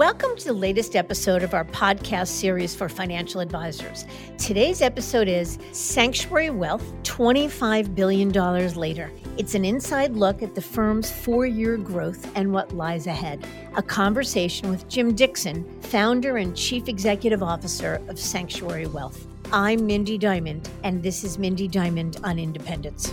Welcome to the latest episode of our podcast series for financial advisors. Today's episode is Sanctuary Wealth $25 billion later. It's an inside look at the firm's four year growth and what lies ahead. A conversation with Jim Dixon, founder and chief executive officer of Sanctuary Wealth. I'm Mindy Diamond, and this is Mindy Diamond on Independence.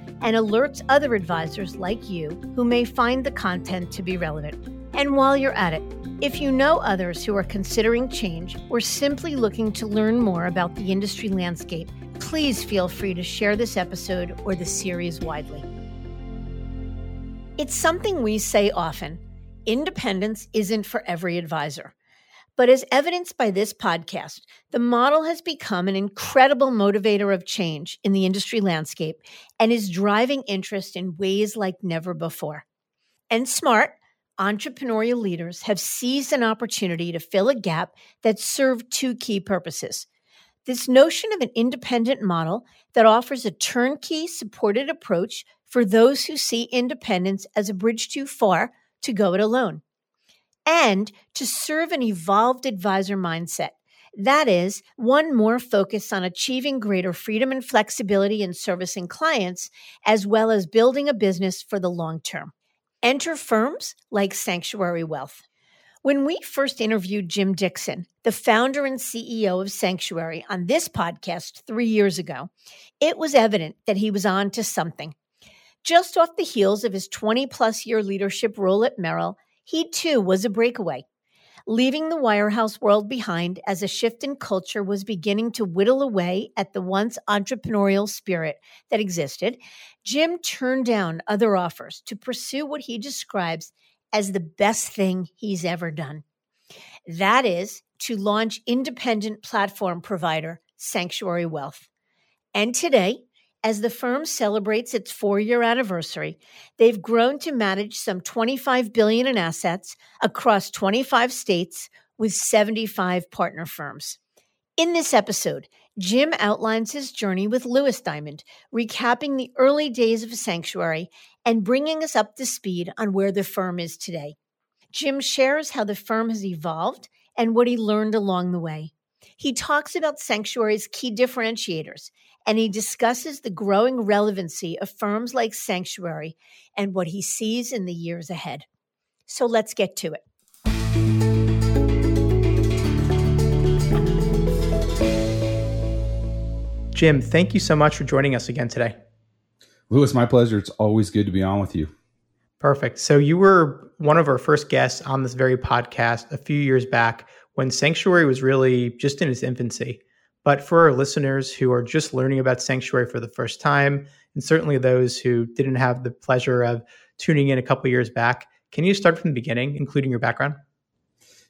and alerts other advisors like you who may find the content to be relevant. And while you're at it, if you know others who are considering change or simply looking to learn more about the industry landscape, please feel free to share this episode or the series widely. It's something we say often independence isn't for every advisor. But as evidenced by this podcast, the model has become an incredible motivator of change in the industry landscape and is driving interest in ways like never before. And smart, entrepreneurial leaders have seized an opportunity to fill a gap that served two key purposes. This notion of an independent model that offers a turnkey supported approach for those who see independence as a bridge too far to go it alone and to serve an evolved advisor mindset. That is, one more focused on achieving greater freedom and flexibility in servicing clients, as well as building a business for the long term. Enter firms like Sanctuary Wealth. When we first interviewed Jim Dixon, the founder and CEO of Sanctuary, on this podcast three years ago, it was evident that he was on to something. Just off the heels of his 20 plus year leadership role at Merrill, he too was a breakaway, leaving the wirehouse world behind as a shift in culture was beginning to whittle away at the once entrepreneurial spirit that existed. Jim turned down other offers to pursue what he describes as the best thing he's ever done. That is to launch independent platform provider Sanctuary Wealth. And today, as the firm celebrates its 4-year anniversary, they've grown to manage some 25 billion in assets across 25 states with 75 partner firms. In this episode, Jim outlines his journey with Louis Diamond, recapping the early days of Sanctuary and bringing us up to speed on where the firm is today. Jim shares how the firm has evolved and what he learned along the way. He talks about Sanctuary's key differentiators and he discusses the growing relevancy of firms like Sanctuary and what he sees in the years ahead. So let's get to it. Jim, thank you so much for joining us again today. Louis, my pleasure. It's always good to be on with you. Perfect. So, you were one of our first guests on this very podcast a few years back when Sanctuary was really just in its infancy. But for our listeners who are just learning about Sanctuary for the first time, and certainly those who didn't have the pleasure of tuning in a couple years back, can you start from the beginning, including your background?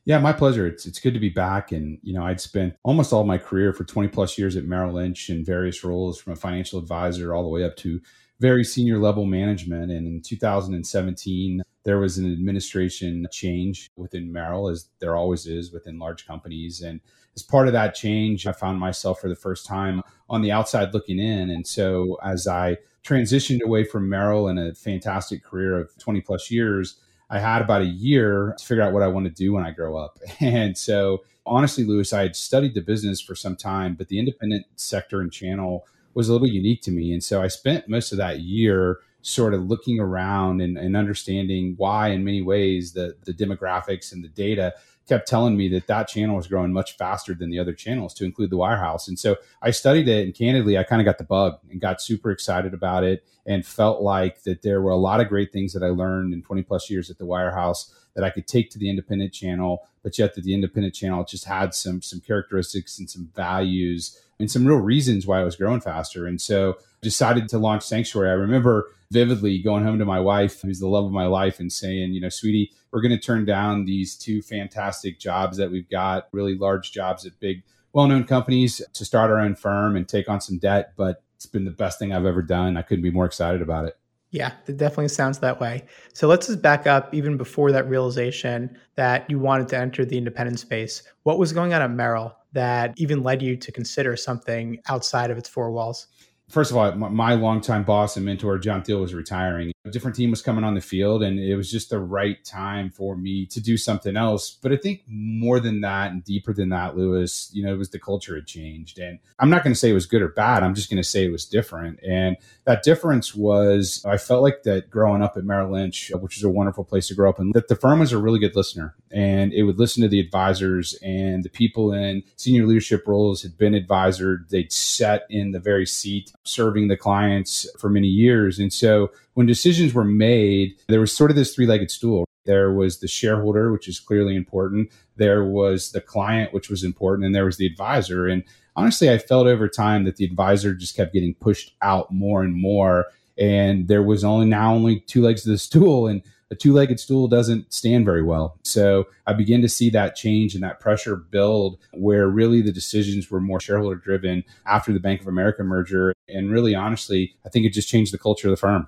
Yeah, my pleasure. It's it's good to be back. And you know, I'd spent almost all my career for 20 plus years at Merrill Lynch in various roles, from a financial advisor all the way up to very senior level management. And in 2017, there was an administration change within Merrill, as there always is within large companies. And as part of that change, I found myself for the first time on the outside looking in. And so as I transitioned away from Merrill and a fantastic career of 20 plus years, I had about a year to figure out what I want to do when I grow up. And so honestly, Louis, I had studied the business for some time, but the independent sector and channel was a little unique to me. And so I spent most of that year sort of looking around and, and understanding why in many ways the, the demographics and the data kept telling me that that channel was growing much faster than the other channels to include the wirehouse and so i studied it and candidly i kind of got the bug and got super excited about it and felt like that there were a lot of great things that i learned in 20 plus years at the wirehouse that I could take to the independent channel, but yet that the independent channel just had some some characteristics and some values and some real reasons why it was growing faster. And so decided to launch Sanctuary. I remember vividly going home to my wife, who's the love of my life, and saying, you know, sweetie, we're going to turn down these two fantastic jobs that we've got, really large jobs at big, well known companies to start our own firm and take on some debt. But it's been the best thing I've ever done. I couldn't be more excited about it. Yeah, it definitely sounds that way. So let's just back up even before that realization that you wanted to enter the independent space. What was going on at Merrill that even led you to consider something outside of its four walls? first of all, my, my longtime boss and mentor, John Thiel, was retiring. A different team was coming on the field, and it was just the right time for me to do something else. But I think more than that and deeper than that, Louis, you know, it was the culture had changed. And I'm not going to say it was good or bad. I'm just going to say it was different. And that difference was I felt like that growing up at Merrill Lynch, which is a wonderful place to grow up, and that the firm was a really good listener. And it would listen to the advisors and the people in senior leadership roles had been advisored. They'd sat in the very seat serving the clients for many years. And so when decisions were made, there was sort of this three legged stool. There was the shareholder, which is clearly important. There was the client, which was important. And there was the advisor. And honestly, I felt over time that the advisor just kept getting pushed out more and more. And there was only now only two legs to the stool. And a two legged stool doesn't stand very well. So I began to see that change and that pressure build where really the decisions were more shareholder driven after the Bank of America merger. And really, honestly, I think it just changed the culture of the firm.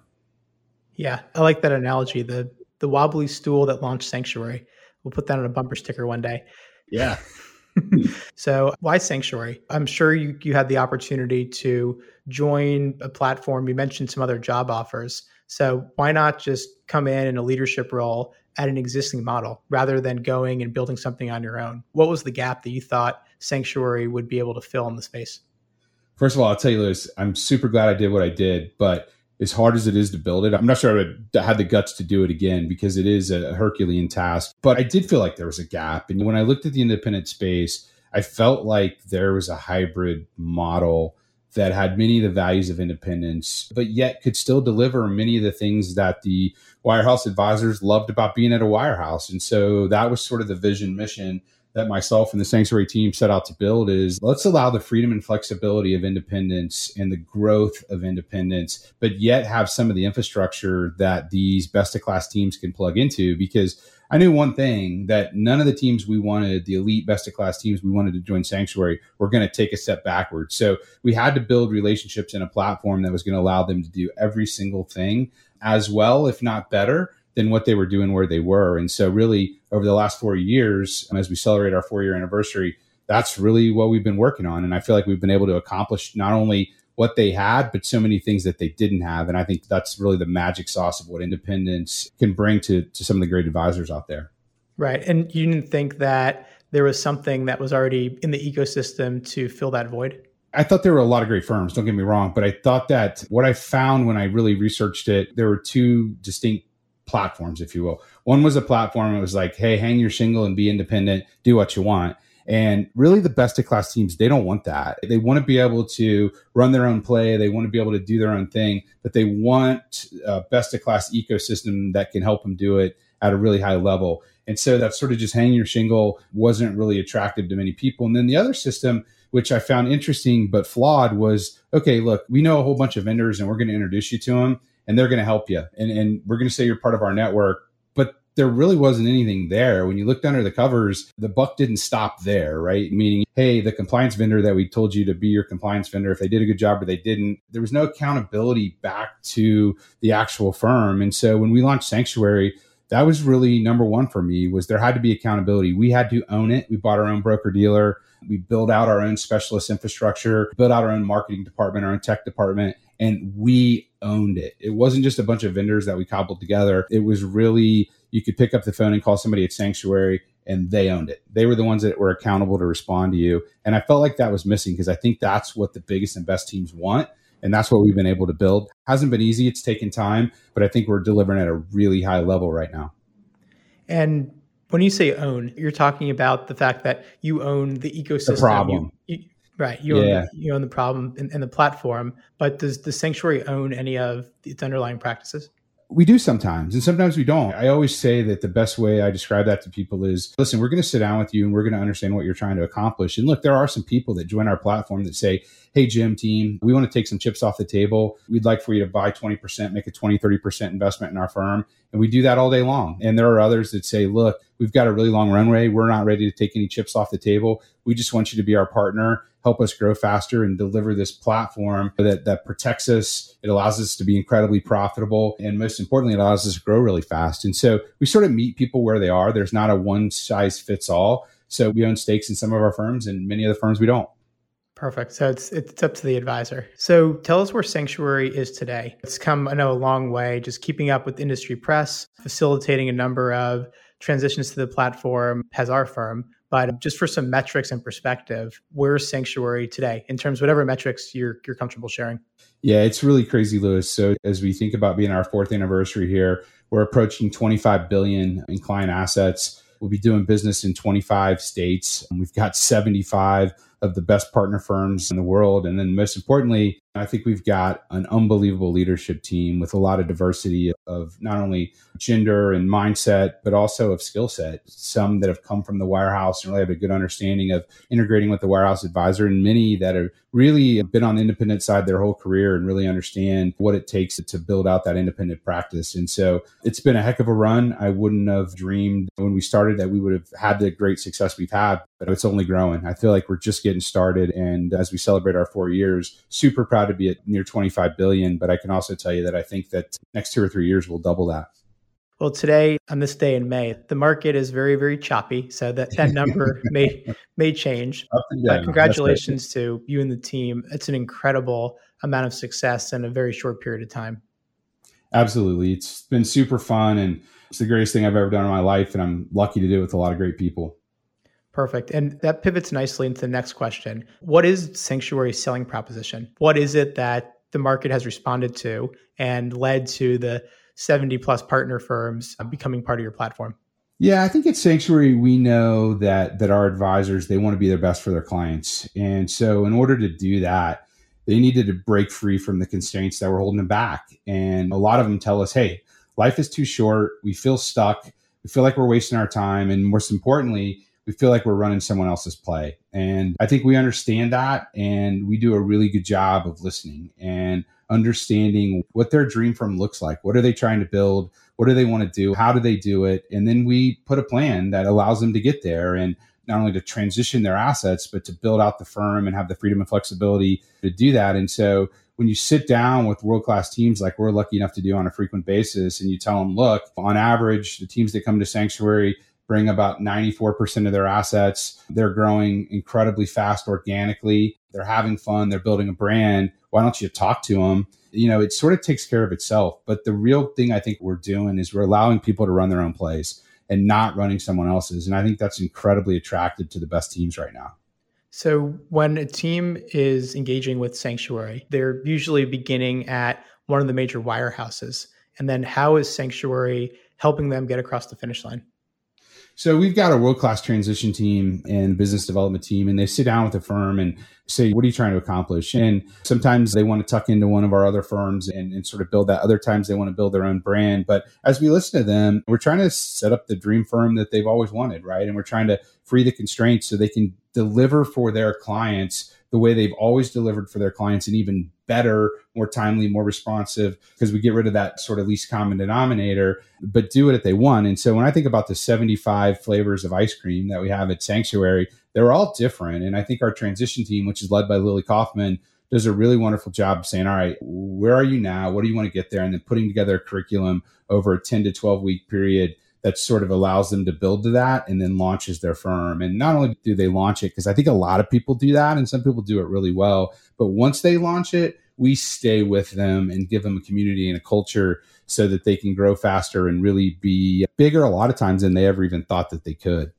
Yeah, I like that analogy. The the wobbly stool that launched Sanctuary. We'll put that on a bumper sticker one day. Yeah. so why Sanctuary? I'm sure you you had the opportunity to join a platform. You mentioned some other job offers. So why not just come in in a leadership role at an existing model rather than going and building something on your own? What was the gap that you thought Sanctuary would be able to fill in the space? First of all, I'll tell you, Louis, I'm super glad I did what I did, but as hard as it is to build it, I'm not sure I would have the guts to do it again because it is a Herculean task. But I did feel like there was a gap. And when I looked at the independent space, I felt like there was a hybrid model that had many of the values of independence, but yet could still deliver many of the things that the Wirehouse advisors loved about being at a wirehouse. And so that was sort of the vision mission that myself and the sanctuary team set out to build is let's allow the freedom and flexibility of independence and the growth of independence, but yet have some of the infrastructure that these best of class teams can plug into because I knew one thing that none of the teams we wanted, the elite best of class teams we wanted to join Sanctuary, were going to take a step backwards. So we had to build relationships in a platform that was going to allow them to do every single thing as well, if not better, than what they were doing where they were. And so, really, over the last four years, um, as we celebrate our four year anniversary, that's really what we've been working on. And I feel like we've been able to accomplish not only what they had, but so many things that they didn't have. And I think that's really the magic sauce of what independence can bring to, to some of the great advisors out there. Right. And you didn't think that there was something that was already in the ecosystem to fill that void? I thought there were a lot of great firms, don't get me wrong, but I thought that what I found when I really researched it, there were two distinct platforms, if you will. One was a platform that was like, hey, hang your shingle and be independent, do what you want. And really, the best of class teams, they don't want that. They want to be able to run their own play. They want to be able to do their own thing, but they want a best of class ecosystem that can help them do it at a really high level. And so that sort of just hanging your shingle wasn't really attractive to many people. And then the other system, which I found interesting but flawed, was okay, look, we know a whole bunch of vendors and we're going to introduce you to them and they're going to help you. And, and we're going to say you're part of our network But there really wasn't anything there. When you looked under the covers, the buck didn't stop there, right? Meaning, hey, the compliance vendor that we told you to be your compliance vendor, if they did a good job or they didn't, there was no accountability back to the actual firm. And so when we launched Sanctuary, that was really number one for me was there had to be accountability. We had to own it. We bought our own broker dealer. We built out our own specialist infrastructure, built out our own marketing department, our own tech department, and we owned it. It wasn't just a bunch of vendors that we cobbled together. It was really you could pick up the phone and call somebody at Sanctuary and they owned it. They were the ones that were accountable to respond to you. And I felt like that was missing because I think that's what the biggest and best teams want. And that's what we've been able to build. Hasn't been easy, it's taken time, but I think we're delivering at a really high level right now. And when you say own, you're talking about the fact that you own the ecosystem. The problem. You, you, right. You, yeah. own, you own the problem and, and the platform. But does the sanctuary own any of its underlying practices? We do sometimes, and sometimes we don't. I always say that the best way I describe that to people is listen, we're going to sit down with you and we're going to understand what you're trying to accomplish. And look, there are some people that join our platform that say, Hey, Jim team, we want to take some chips off the table. We'd like for you to buy 20%, make a 20, 30% investment in our firm. And we do that all day long. And there are others that say, look, we've got a really long runway. We're not ready to take any chips off the table. We just want you to be our partner help us grow faster and deliver this platform that, that protects us. It allows us to be incredibly profitable. And most importantly, it allows us to grow really fast. And so we sort of meet people where they are. There's not a one size fits all. So we own stakes in some of our firms and many of the firms we don't. Perfect. So it's it's up to the advisor. So tell us where Sanctuary is today. It's come, I know, a long way, just keeping up with industry press, facilitating a number of transitions to the platform has our firm. But just for some metrics and perspective, where's Sanctuary today in terms of whatever metrics you're you're comfortable sharing? Yeah, it's really crazy, Louis. So as we think about being our fourth anniversary here, we're approaching 25 billion in client assets. We'll be doing business in 25 states. We've got 75 of the best partner firms in the world. And then most importantly, I think we've got an unbelievable leadership team with a lot of diversity of not only gender and mindset, but also of skill set. Some that have come from the wirehouse and really have a good understanding of integrating with the wirehouse advisor, and many that have really been on the independent side their whole career and really understand what it takes to build out that independent practice. And so it's been a heck of a run. I wouldn't have dreamed when we started that we would have had the great success we've had, but it's only growing. I feel like we're just getting started. And as we celebrate our four years, super proud to be at near 25 billion. But I can also tell you that I think that next two or three years we'll double that. Well, today on this day in May, the market is very, very choppy, so that that number may may change. But congratulations to you and the team. It's an incredible amount of success in a very short period of time. Absolutely, it's been super fun, and it's the greatest thing I've ever done in my life, and I'm lucky to do it with a lot of great people. Perfect. And that pivots nicely into the next question. What is Sanctuary's selling proposition? What is it that the market has responded to and led to the 70 plus partner firms becoming part of your platform? Yeah, I think at Sanctuary we know that that our advisors they want to be their best for their clients. And so in order to do that, they needed to break free from the constraints that were holding them back. And a lot of them tell us, "Hey, life is too short. We feel stuck. We feel like we're wasting our time and most importantly, we feel like we're running someone else's play. And I think we understand that and we do a really good job of listening and understanding what their dream firm looks like. What are they trying to build? What do they want to do? How do they do it? And then we put a plan that allows them to get there and not only to transition their assets, but to build out the firm and have the freedom and flexibility to do that. And so when you sit down with world class teams like we're lucky enough to do on a frequent basis and you tell them, look, on average, the teams that come to Sanctuary, bring about 94% of their assets. They're growing incredibly fast organically. They're having fun. They're building a brand. Why don't you talk to them? You know, it sort of takes care of itself. But the real thing I think we're doing is we're allowing people to run their own plays and not running someone else's. And I think that's incredibly attractive to the best teams right now. So when a team is engaging with Sanctuary, they're usually beginning at one of the major wirehouses. And then how is Sanctuary helping them get across the finish line? So we've got a world class transition team and business development team, and they sit down with the firm and say, What are you trying to accomplish? And sometimes they want to tuck into one of our other firms and, and, sort of build that. Other times they want to build their own brand. But as we listen to them, we're trying to set up the dream firm that they've always wanted, right? And we're trying to free the constraints so they can deliver for their clients the way they've always delivered for their clients and even better, more timely, more responsive, because we get rid of that sort of least common denominator, but do it if they want. And so when I think about the 75 flavors of ice cream that we have at Sanctuary, they're all different. And I think our transition team, which is led by Lily Kaufman, does a really wonderful job of saying, all right, where are you now? What do you want to get there? And then putting together a curriculum over a 10 to 12 week period that sort of allows them to build to that and then launches their firm. And not only do they launch it, because I think a lot of people do that and some people do it really well, but once they launch it, we stay with them and give them a community and a culture so that they can grow faster and really be bigger a lot of times than they ever even thought that they could.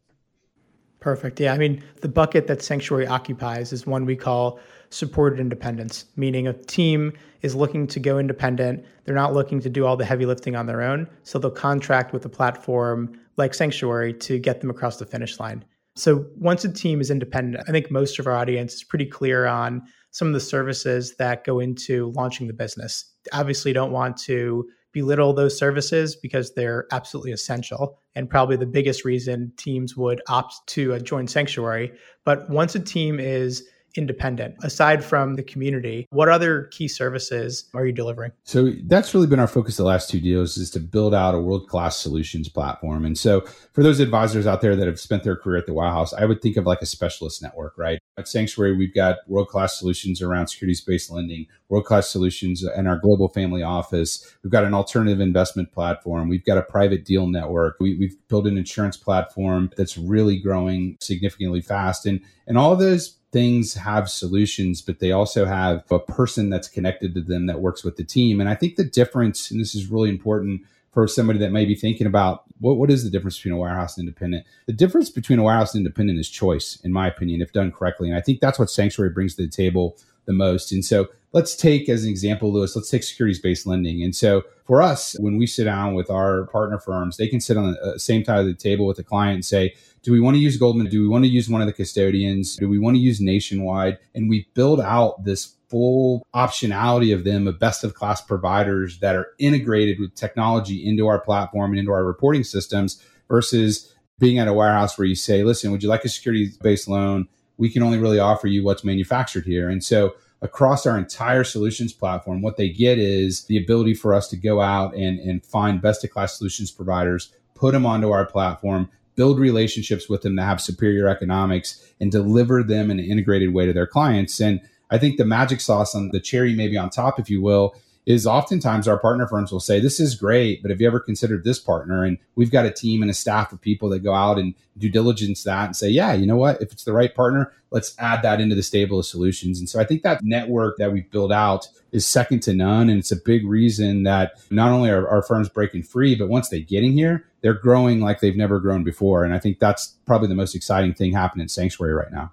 Perfect. Yeah. I mean, the bucket that Sanctuary occupies is one we call supported independence, meaning a team is looking to go independent. They're not looking to do all the heavy lifting on their own. So they'll contract with a platform like Sanctuary to get them across the finish line. So once a team is independent, I think most of our audience is pretty clear on some of the services that go into launching the business. Obviously, don't want to belittle those services because they're absolutely essential and probably the biggest reason teams would opt to uh, join Sanctuary. But once a team is independent aside from the community what other key services are you delivering? So that's really been our focus the last two deals is to build out a world-class solutions platform. And so for those advisors out there that have spent their career at the wirehouse i would think of like a specialist network right? At sanctuary we've got world-class solutions around securities-based lending world-class solutions in our global family office. We've got an alternative investment platform. We've got a private deal network. We, we've built an insurance platform that's really growing significantly fast. And and all of those things have solutions, but they also have a person that's connected to them that works with the team. And I think the difference, and this is really important for somebody that may be thinking about what, what is the difference between a wirehouse and independent? The difference between a wirehouse and independent is choice, in my opinion, if done correctly. And I think that's what Sanctuary brings to the table the most. And so let's take as an example, Louis, let's take securities based lending. And so for us, when we sit down with our partner firms, they can sit on the uh, same side of the table with the client and say, do we want to use Goldman? Do we want to use one of the custodians? Do we want to use Nationwide? And we build out this full optionality of them of best of class providers that are integrated with technology into our platform and into our reporting systems versus being at a wirehouse where you say, listen, would you like a security based loan? We can only really offer you what's manufactured here. And so across our entire solutions platform, what they get is the ability for us to go out and, and find best of class solutions providers, put them onto our platform, build relationships with them to have superior economics, and deliver them in an integrated way to their clients. And I think the magic sauce on the cherry, maybe on top, if you will, is oftentimes our partner firms will say, This is great, but have you ever considered this partner? And we've got a team and a staff of people that go out and due diligence that and say, Yeah, you know what? If it's the right partner, let's add that into the stable of solutions. And so I think that network that we've built out is second to none. And it's a big reason that not only are our firms breaking free, but once they get in here, they're growing like they've never grown before. And I think that's probably the most exciting thing happening in Sanctuary right now.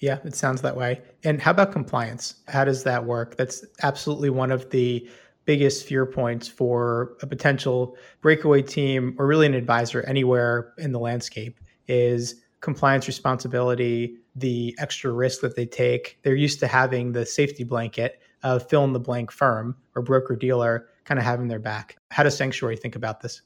Yeah, it sounds that way. And how about compliance? How does that work? That's absolutely one of the biggest fear points for a potential breakaway team or really an advisor anywhere in the landscape is compliance responsibility, the extra risk that they take. They're used to having the safety blanket of fill in the blank firm or broker dealer kind of having their back. How does Sanctuary think about this?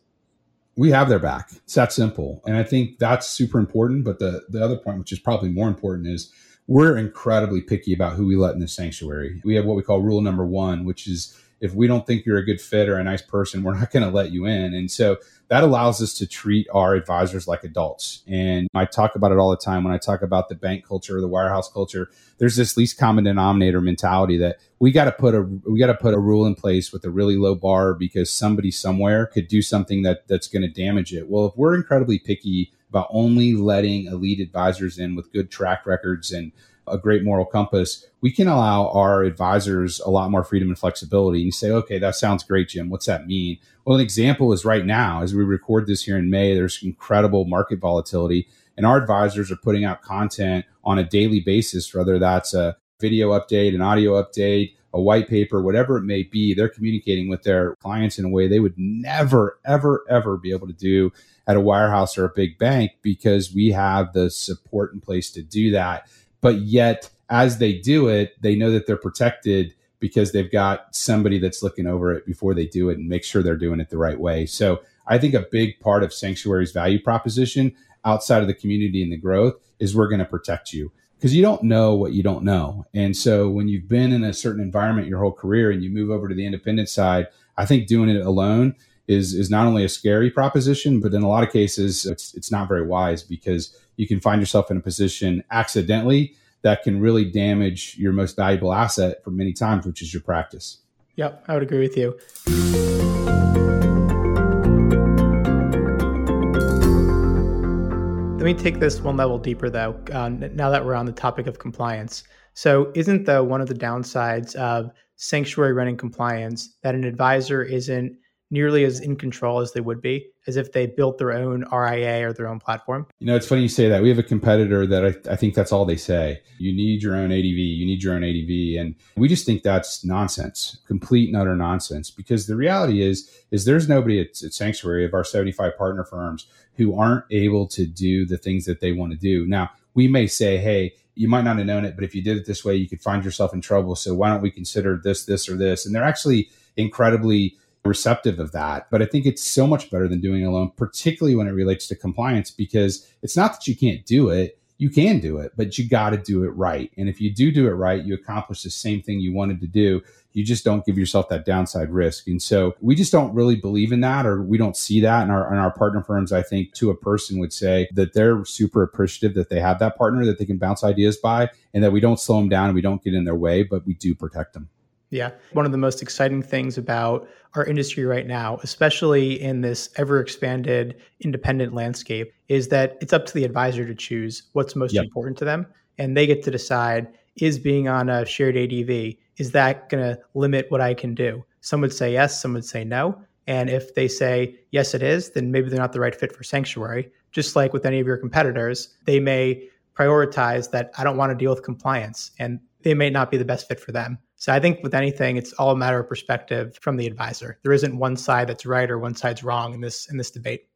We have their back. It's that simple. And I think that's super important. But the, the other point, which is probably more important, is we're incredibly picky about who we let in the sanctuary. We have what we call rule number one, which is if we don't think you're a good fit or a nice person, we're not going to let you in. And so that allows us to treat our advisors like adults. And I talk about it all the time when I talk about the bank culture or the wirehouse culture. There's this least common denominator mentality that we got to put a we got to put a rule in place with a really low bar because somebody somewhere could do something that that's going to damage it. Well, if we're incredibly picky about only letting elite advisors in with good track records and a great moral compass, we can allow our advisors a lot more freedom and flexibility. And you say, okay, that sounds great, Jim. What's that mean? Well, an example is right now, as we record this here in May, there's incredible market volatility, and our advisors are putting out content on a daily basis, whether that's a video update, an audio update, a white paper, whatever it may be. They're communicating with their clients in a way they would never, ever, ever be able to do at a wirehouse or a big bank because we have the support in place to do that. But yet, as they do it, they know that they're protected because they've got somebody that's looking over it before they do it and make sure they're doing it the right way. So I think a big part of Sanctuary's value proposition outside of the community and the growth is we're going to protect you because you don't know what you don't know. And so when you've been in a certain environment your whole career and you move over to the independent side, I think doing it alone is is not only a scary proposition, but in a lot of cases, it's it's not very wise because you can find yourself in a position accidentally that can really damage your most valuable asset for many times, which is your practice. Yep, I would agree with you. Let me take this one level deeper, though. Uh, now that we're on the topic of compliance, so isn't the one of the downsides of sanctuary running compliance that an advisor isn't nearly as in control as they would be as if they built their own RIA or their own platform. You know, it's funny you say that. We have a competitor that I, I, think that's all they say. You need your own ADV, you need your own ADV. And we just think that's nonsense, complete and utter nonsense. Because the reality is, is there's nobody at, at Sanctuary of our 75 partner firms who aren't able to do the things that they want to do. Now, we may say, hey, you might not have known it, but if you did it this way, you could find yourself in trouble. So why don't we consider this, this, or this? And they're actually incredibly receptive of that. But I think it's so much better than doing it alone, particularly when it relates to compliance, because it's not that you can't do it. You can do it, but you got to do it right. And if you do do it right, you accomplish the same thing you wanted to do. You just don't give yourself that downside risk. And so we just don't really believe in that, or we don't see that in our, in our partner firms. I think to a person would say that they're super appreciative that they have that partner that they can bounce ideas by and that we don't slow them down and we don't get in their way, but we do protect them. Yeah. One of the most exciting things about our industry right now, especially in this ever expanded independent landscape, is that it's up to the advisor to choose what's most yep. important to them. And they get to decide is being on a shared ADV, is that going to limit what I can do? Some would say yes, some would say no. And if they say, yes, it is, then maybe they're not the right fit for sanctuary. Just like with any of your competitors, they may prioritize that I don't want to deal with compliance and they may not be the best fit for them. So I think with anything, it's all a matter of perspective from the advisor. There isn't one side that's right or one side's wrong in this in this debate.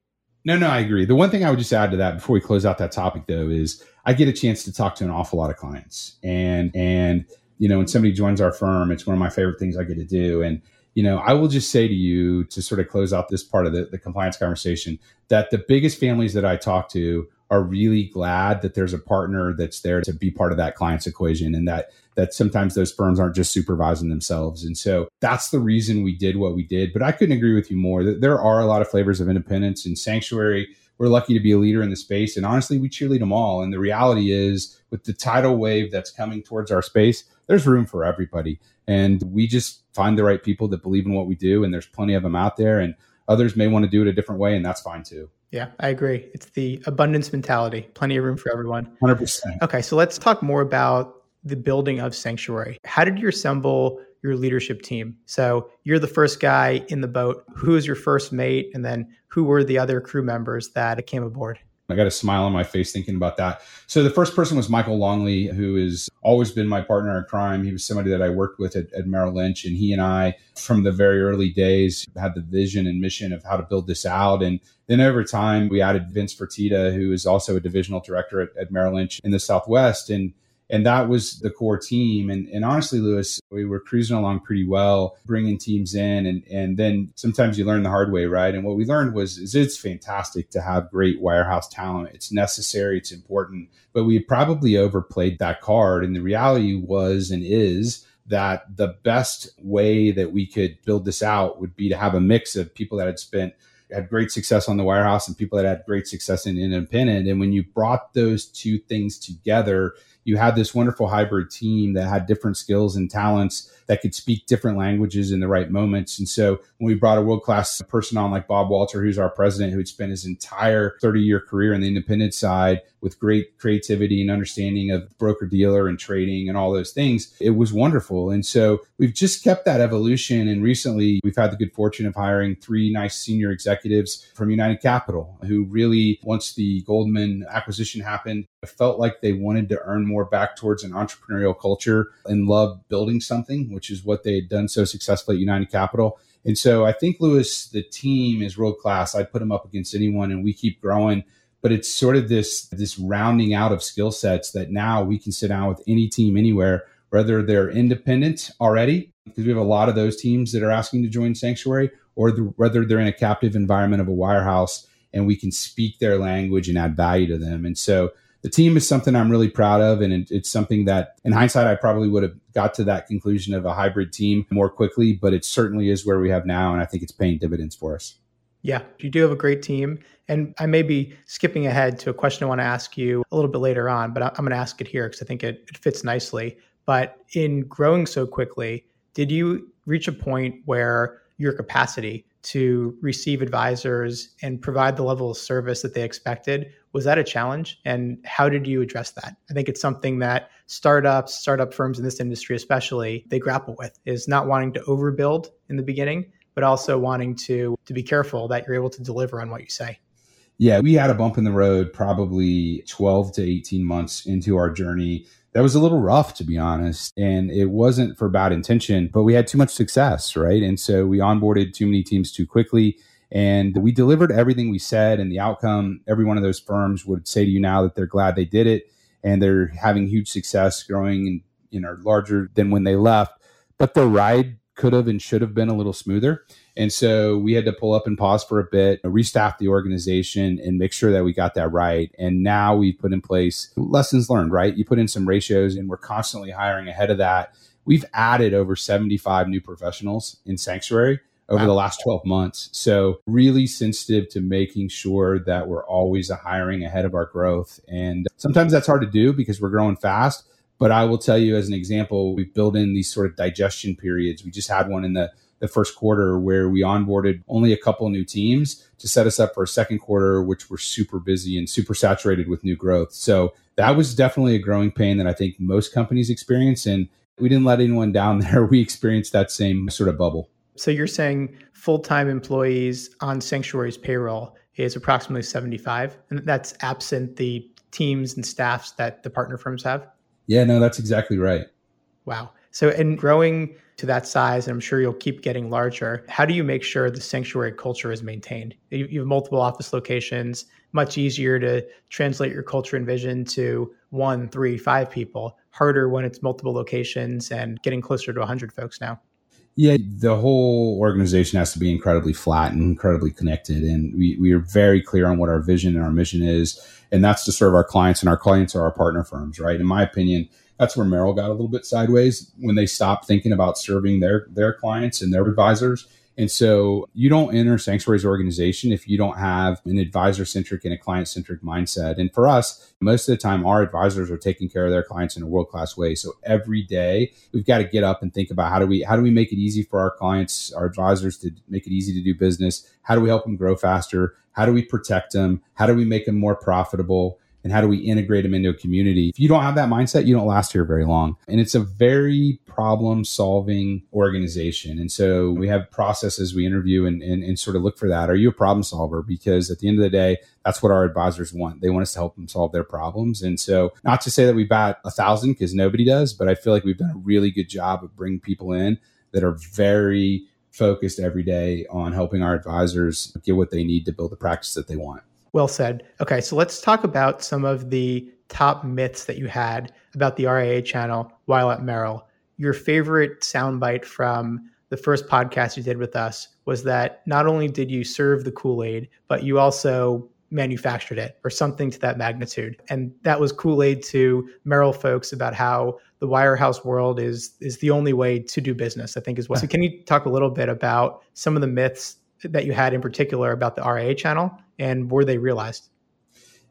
No, no, I agree. The one thing I would just add to that before we close out that topic though is I get a chance to talk to an awful lot of clients. And and you know, when somebody joins our firm, it's one of my favorite things I get to do. And you know, I will just say to you to sort of close out this part of the, the compliance conversation that the biggest families that I talk to are really glad that there's a partner that's there to be part of that client's equation and that that sometimes those firms aren't just supervising themselves. And so that's the reason we did what we did. But I couldn't agree with you more that there are a lot of flavors of independence and sanctuary. We're lucky to be a leader in the space. And honestly, we cheerlead them all. And the reality is, with the tidal wave that's coming towards our space, there's room for everybody. And we just find the right people that believe in what we do. And there's plenty of them out there. And others may want to do it a different way. And that's fine too. Yeah, I agree. It's the abundance mentality. Plenty of room for everyone. 100%. Okay, so let's talk more about the building of Sanctuary. How did you assemble your leadership team? So you're the first guy in the boat. Who is your first mate? And then who were the other crew members that came aboard? I got a smile on my face thinking about that. So the first person was Michael Longley, who has always been my partner in crime. He was somebody that I worked with at, at, Merrill Lynch, and he and I, from the very early days, had the vision and mission of how to build this out. And then over time, we added Vince Fertitta, who is also a divisional director at, at Merrill Lynch in the Southwest, and and that was the core team. And, and honestly, Louis, we were cruising along pretty well, bringing teams in. And, and then sometimes you learn the hard way, right? And what we learned was is it's fantastic to have great wirehouse talent. It's necessary, it's important, but we probably overplayed that card. And the reality was and is that the best way that we could build this out would be to have a mix of people that had spent had great success on the wirehouse and people that had great success in independent. And when you brought those two things together, you had this wonderful hybrid team that had different skills and talents that could speak different languages in the right moments. And so when we brought a world class person on like Bob Walter, who's our president, who had spent his entire 30 year career in the independent side with great creativity and understanding of broker dealer and trading and all those things, it was wonderful. And so we've just kept that evolution. And recently we've had the good fortune of hiring three nice senior executives from United Capital who really, once the Goldman acquisition happened, felt like they wanted to earn more back towards an entrepreneurial culture and love building something, which is what they had done so successfully at United Capital. And so I think Louis, the team is world class. I'd put them up against anyone and we keep growing. But it's sort of this this rounding out of skill sets that now we can sit down with any team anywhere, whether they're independent already, because we have a lot of those teams that are asking to join Sanctuary, or the, whether they're in a captive environment of a wirehouse and we can speak their language and add value to them. And so the team is something I'm really proud of. And it, it's something that in hindsight, I probably would have got to that conclusion of a hybrid team more quickly, but it certainly is where we have now. And I think it's paying dividends for us. Yeah, you do have a great team. And I may be skipping ahead to a question I want to ask you a little bit later on, but I'm going to ask it here because I think it, it fits nicely. But in growing so quickly, did you reach a point where your capacity to receive advisors and provide the level of service that they expected was that a challenge? And how did you address that? I think it's something that startups startup firms in this industry especially they grapple with is not wanting to overbuild in the beginning but also wanting to to be careful that you're able to deliver on what you say yeah we had a bump in the road probably 12 to 18 months into our journey that was a little rough to be honest and it wasn't for bad intention but we had too much success right and so we onboarded too many teams too quickly and we delivered everything we said, and the outcome, every one of those firms would say to you now that they're glad they did it and they're having huge success, growing and you know larger than when they left. But the ride could have and should have been a little smoother. And so we had to pull up and pause for a bit, restaff the organization and make sure that we got that right. And now we've put in place lessons learned, right? You put in some ratios and we're constantly hiring ahead of that. We've added over 75 new professionals in Sanctuary over wow. the last 12 months. So, really sensitive to making sure that we're always hiring ahead of our growth. And sometimes that's hard to do because we're growing fast. But I will tell you, as an example, we've built in these sort of digestion periods. We just had one in the the first quarter where we onboarded only a couple new teams to set us up for a second quarter, which were super busy and super saturated with new growth. So that was definitely a growing pain that I think most companies experience. And we didn't let anyone down there. We experienced that same sort of bubble. So you're saying full time employees on Sanctuary's payroll is approximately 75, and that's absent the teams and staffs that the partner firms have? Yeah, no, that's exactly right. Wow. So, in growing to that size, and I'm sure you'll keep getting larger. How do you make sure the sanctuary culture is maintained? You have multiple office locations, much easier to translate your culture and vision to one, three, five people. Harder when it's multiple locations and getting closer to 100 folks now. Yeah, the whole organization has to be incredibly flat and incredibly connected. And we, we are very clear on what our vision and our mission is. And that's to serve our clients, and our clients are our partner firms, right? In my opinion, that's where Merrill got a little bit sideways when they stopped thinking about serving their their clients and their advisors. And so you don't enter Sanctuary's organization if you don't have an advisor centric and a client centric mindset. And for us, most of the time, our advisors are taking care of their clients in a world class way. So every day we've got to get up and think about how do we how do we make it easy for our clients, our advisors to make it easy to do business? How do we help them grow faster? How do we protect them? How do we make them more profitable? And how do we integrate them into a community? If you don't have that mindset, you don't last here very long. And it's a very problem solving organization. And so we have processes we interview and, and, and, sort of look for that. Are you a problem solver? Because at the end of the day, that's what our advisors want. They want us to help them solve their problems. And so not to say that we bat a thousand because nobody does, but I feel like we've done a really good job of bringing people in that are very focused every day on helping our advisors get what they need to build the practice that they want. Well said. Okay, so let's talk about some of the top myths that you had about the RIA channel while at Merrill. Your favorite soundbite from the first podcast you did with us was that not only did you serve the Kool Aid, but you also manufactured it or something to that magnitude. And that was Kool Aid to Merrill folks about how the wirehouse world is is the only way to do business. I think is what. So can you talk a little bit about some of the myths that you had in particular about the RIA channel and were they realized?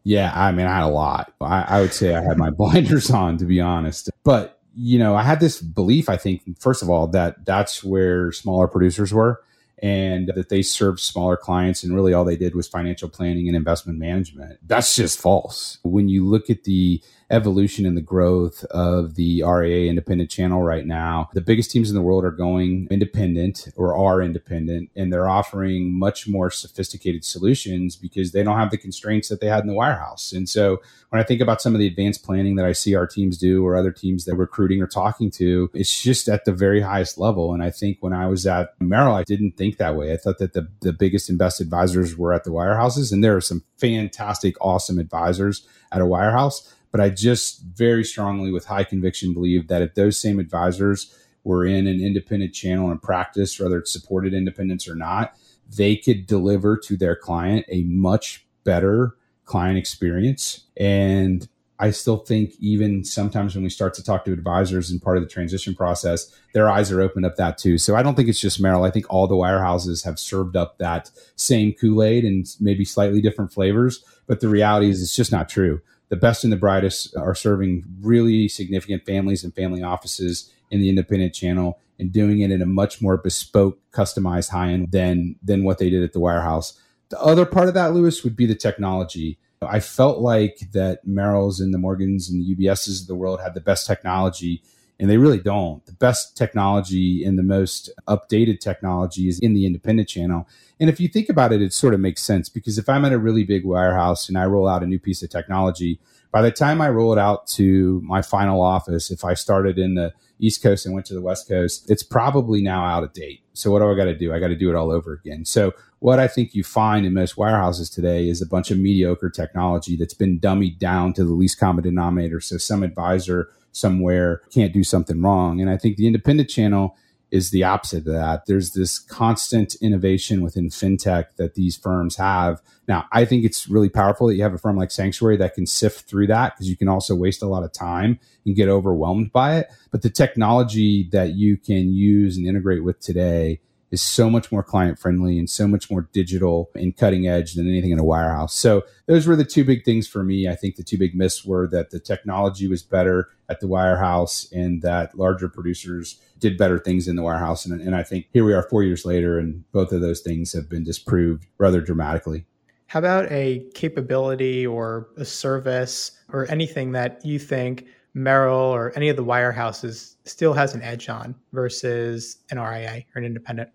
Yeah, I mean, I had a lot. I, I would say I had my blinders on, to be honest. But you know, I had this belief. I think, first of all, that that's where smaller producers were, and that they served smaller clients, and really all they did was financial planning and investment management. That's just false. When you look at the evolution and the growth of the RIA independent channel right now. The biggest teams in the world are going independent or are independent, and they're offering much more sophisticated solutions because they don't have the constraints that they had in the wirehouse. And so when I think about some of the advanced planning that I see our teams do or other teams that recruiting or talking to, it's just at the very highest level. And I think when I was at Merrill, I didn't think that way. I thought that the, the biggest and best advisors were at the wirehouses, and there are some fantastic, awesome advisors at a wirehouse but I just very strongly, with high conviction, believe that if those same advisors were in an independent channel and practice, whether it's supported independence or not, they could deliver to their client a much better client experience. And I still think even sometimes when we start to talk to advisors and part of the transition process, their eyes are opened up that too. So I don't think it's just Merrill. I think all the wirehouses have served up that same Kool-Aid and maybe slightly different flavors. But the reality is it's just not true the best and the brightest are serving really significant families and family offices in the independent channel and doing it in a much more bespoke, customized high end than than what they did at the wirehouse. The other part of that, Louis, would be the technology. I felt like that Merrill's and the Morgans and the UBSs of the world had the best technology, and they really don't. The best technology and the most updated technology is in the independent channel. And if you think about it, it sort of makes sense because if I'm at a really big wirehouse and I roll out a new piece of technology, by the time I roll it out to my final office, if I started in the East Coast and went to the West Coast, it's probably now out of date. So what do I got to do? I got to do it all over again. So what I think you find in most wirehouses today is a bunch of mediocre technology that's been dummied down to the least common denominator. So some advisor somewhere can't do something wrong. And I think the independent channel is the opposite of that. There's this constant innovation within fintech that these firms have. Now, I think it's really powerful that you have a firm like Sanctuary that can sift through that because you can also waste a lot of time and get overwhelmed by it. But the technology that you can use and integrate with today is so much more client friendly and so much more digital and cutting edge than anything in a wirehouse. So those were the two big things for me. I think the two big myths were that the technology was better at the wirehouse and that larger producers did better things in the wirehouse. And, and I think here we are four years later, and both of those things have been disproved rather dramatically. How about a capability or a service or anything that you think Merrill or any of the wirehouses still has an edge on versus an RIA or an independent?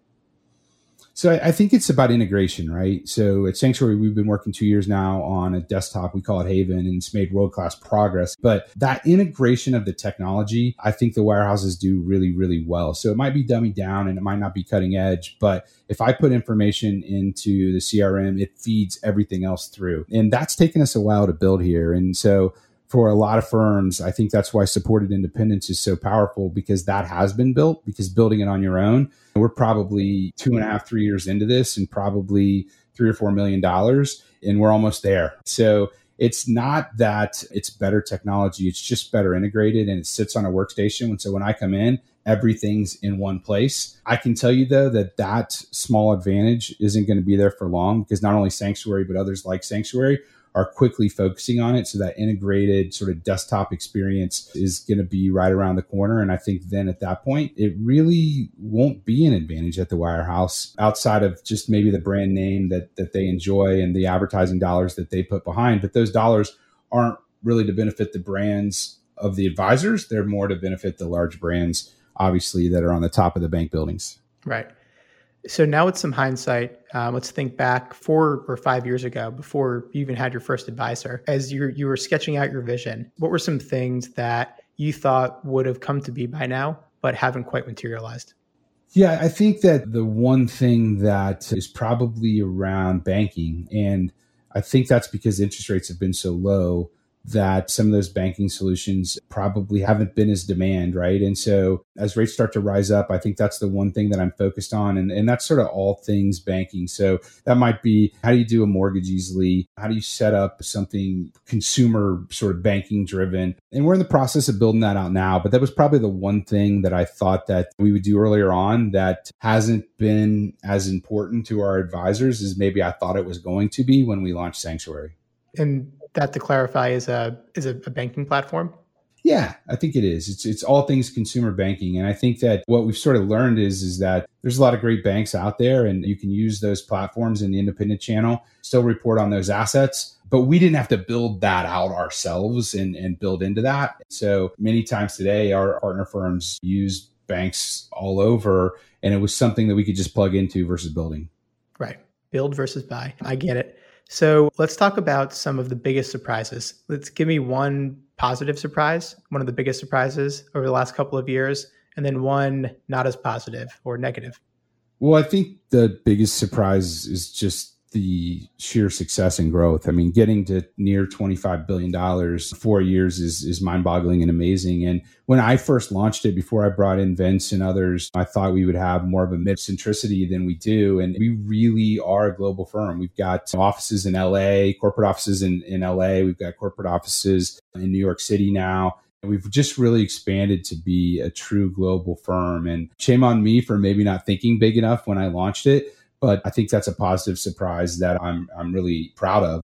So I, think it's about integration, right? So at Sanctuary, we've been working two years now on a desktop. We call it Haven, and it's made world class progress. But that integration of the technology, I think the wirehouses do really, really well. So it might be dummy down and it might not be cutting edge, but if I put information into the CRM, it feeds everything else through. And that's taken us a while to build here. And so for a lot of firms, I think that's why supported independence is so powerful because that has been built. Because building it on your own, we're probably two and a half, three years into this and probably three or four million dollars, and we're almost there. So it's not that it's better technology, it's just better integrated and it sits on a workstation. And so when I come in, everything's in one place. I can tell you though that that small advantage isn't going to be there for long because not only Sanctuary, but others like Sanctuary are quickly focusing on it. So that integrated sort of desktop experience is going to be right around the corner. And I think then at that point, it really won't be an advantage at the wirehouse outside of just maybe the brand name that, that they enjoy and the advertising dollars that they put behind. But those dollars aren't really to benefit the brands of the advisors. They're more to benefit the large brands, obviously, that are on the top of the bank buildings. Right. So now, with some hindsight, um, let's think back four or five years ago, before you even had your first advisor. As you you were sketching out your vision, what were some things that you thought would have come to be by now, but haven't quite materialized? Yeah, I think that the one thing that is probably around banking, and I think that's because interest rates have been so low that some of those banking solutions probably haven't been as demand, right? And so as rates start to rise up, I think that's the one thing that I'm focused on. And, and that's sort of all things banking. So that might be how do you do a mortgage easily? How do you set up something consumer sort of banking driven? And we're in the process of building that out now. But that was probably the one thing that I thought that we would do earlier on that hasn't been as important to our advisors as maybe I thought it was going to be when we launched Sanctuary. And that to clarify is a is a, a banking platform? Yeah, I think it is. It's it's all things consumer banking, and I think that what we've sort of learned is is that there's a lot of great banks out there, and you can use those platforms in the independent channel, still report on those assets. But we didn't have to build that out ourselves and, and build into that. So many times today, our partner firms use banks all over, and it was something that we could just plug into versus building. Right. Build versus buy. I get it. So let's talk about some of the biggest surprises. Let's give me one positive surprise, one of the biggest surprises over the last couple of years, and then one not as positive or negative. Well, I think the biggest surprise is just the sheer success and growth. I mean, getting to near $25 billion four years is, is mind boggling and amazing. And when I first launched it, before I brought in Vince and others, I thought we would have more of a mid centricity than we do. And we really are a global firm. We've got offices in LA, corporate offices in, in LA. We've got corporate offices in New York City now. We've just really expanded to be a true global firm. And shame on me for maybe not thinking big enough when I launched it but I think that's a positive surprise that I'm I'm really proud of.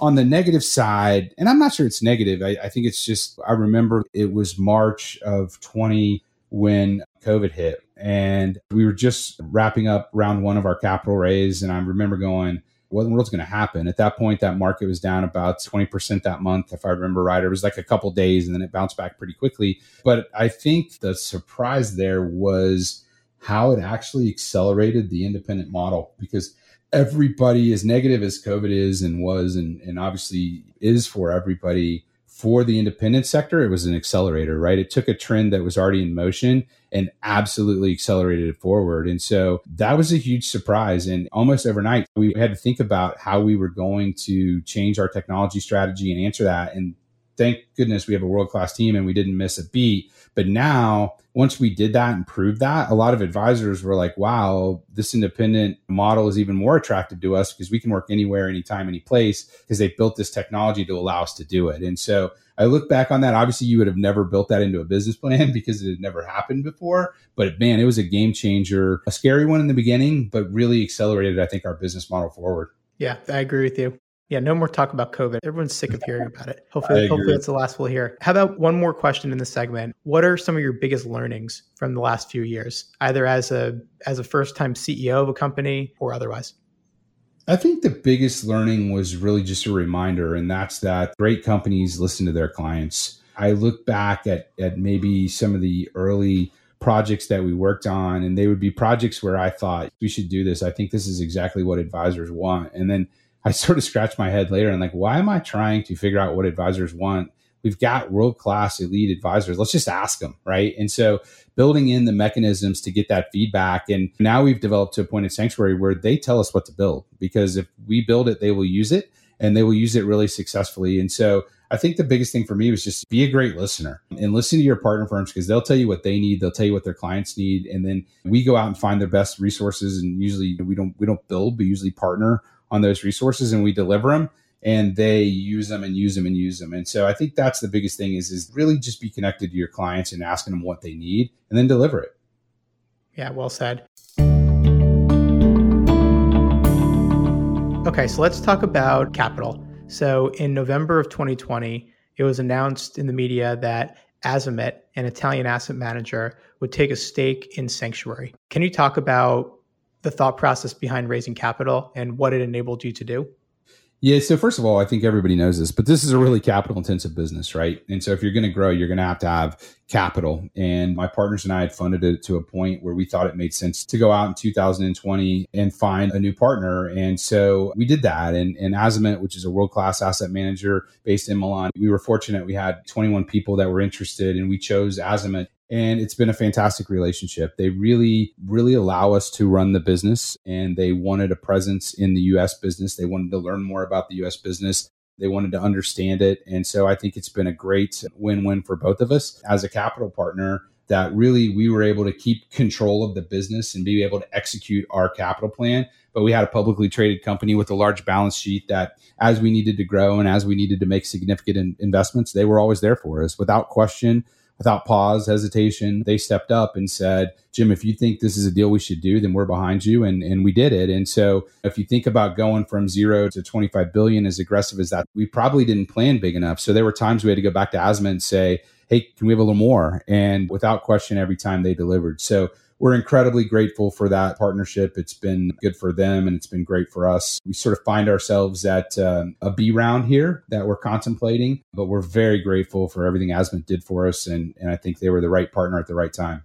On the negative side, and I'm not sure it's negative. I, I think it's just I remember it was March of 20 when COVID hit, and we were just wrapping up round one of our capital raise, and I remember going, what in the world's going to happen? At that point, that market was down about 20% that month, if I remember right. It was like a couple days and then it bounced back pretty quickly. But I think the surprise there was how it actually accelerated the independent model because everybody, as negative as COVID is and was, and, and obviously is for everybody, for the independent sector, it was an accelerator, right? It took a trend that was already in motion and absolutely accelerated it forward. And so that was a huge surprise. And almost overnight, we had to think about how we were going to change our technology strategy and answer that. And thank goodness we have a world class team and we didn't miss a beat. But now, once we did that and proved that, a lot of advisors were like, wow, this independent model is even more attractive to us because we can work anywhere, anytime, any place because they built this technology to allow us to do it. And so I look back on that. Obviously, you would have never built that into a business plan because it had never happened before. But man, it was a game changer, a scary one in the beginning, but really accelerated, I think, our business model forward. Yeah, I agree with you. Yeah, no more talk about COVID. Everyone's sick of hearing about it. Hopefully, hopefully that's the last we'll hear. How about one more question in the segment? What are some of your biggest learnings from the last few years, either as a as a first time CEO of a company or otherwise? I think the biggest learning was really just a reminder, and that's that great companies listen to their clients. I look back at at maybe some of the early projects that we worked on, and they would be projects where I thought we should do this. I think this is exactly what advisors want, and then I sort of scratched my head later and like, why am I trying to figure out what advisors want? We've got world class elite advisors. Let's just ask them. Right. And so building in the mechanisms to get that feedback. And now we've developed to a point at Sanctuary where they tell us what to build because if we build it, they will use it and they will use it really successfully. And so I think the biggest thing for me was just be a great listener and listen to your partner firms because they'll tell you what they need, they'll tell you what their clients need, and then we go out and find the best resources. And usually we don't we don't build, but usually partner on those resources and we deliver them and they use them and use them and use them. And so I think that's the biggest thing is is really just be connected to your clients and asking them what they need and then deliver it. Yeah, well said. Okay, so let's talk about capital. So in November of 2020, it was announced in the media that Azimut, an Italian asset manager, would take a stake in Sanctuary. Can you talk about the thought process behind raising capital and what it enabled you to do? Yeah. So first of all, I think everybody knows this, but this is a really capital intensive business, right? And so if you're going to grow, you're going to have to have capital. And my partners and I had funded it to a point where we thought it made sense to go out in 2020 and find a new partner. And so we did that. And, and Azimut, which is a world class asset manager based in Milan, we were fortunate. We had 21 people that were interested and we chose Azimut and it's been a fantastic relationship. They really, really allow us to run the business, and they wanted a presence in the US business. They wanted to learn more about the US business. They wanted to understand it. And so I think it's been a great win win for both of us as a capital partner that really we were able to keep control of the business and be able to execute our capital plan. But we had a publicly traded company with a large balance sheet that, as we needed to grow and as we needed to make significant in- investments, they were always there for us without question without pause, hesitation, they stepped up and said, Jim, if you think this is a deal we should do, then we're behind you. And, and we did it. And so if you think about going from zero to 25 billion, as aggressive as that, we probably didn't plan big enough. So there were times we had to go back to Azimut and say, hey, can we have a little more? And without question, every time they delivered. So we're incredibly grateful for that partnership. It's been good for them and it's been great for us. We sort of find ourselves at um, a B round here that we're contemplating, but we're very grateful for everything Azimut did for us. And, and I think they were the right partner at the right time.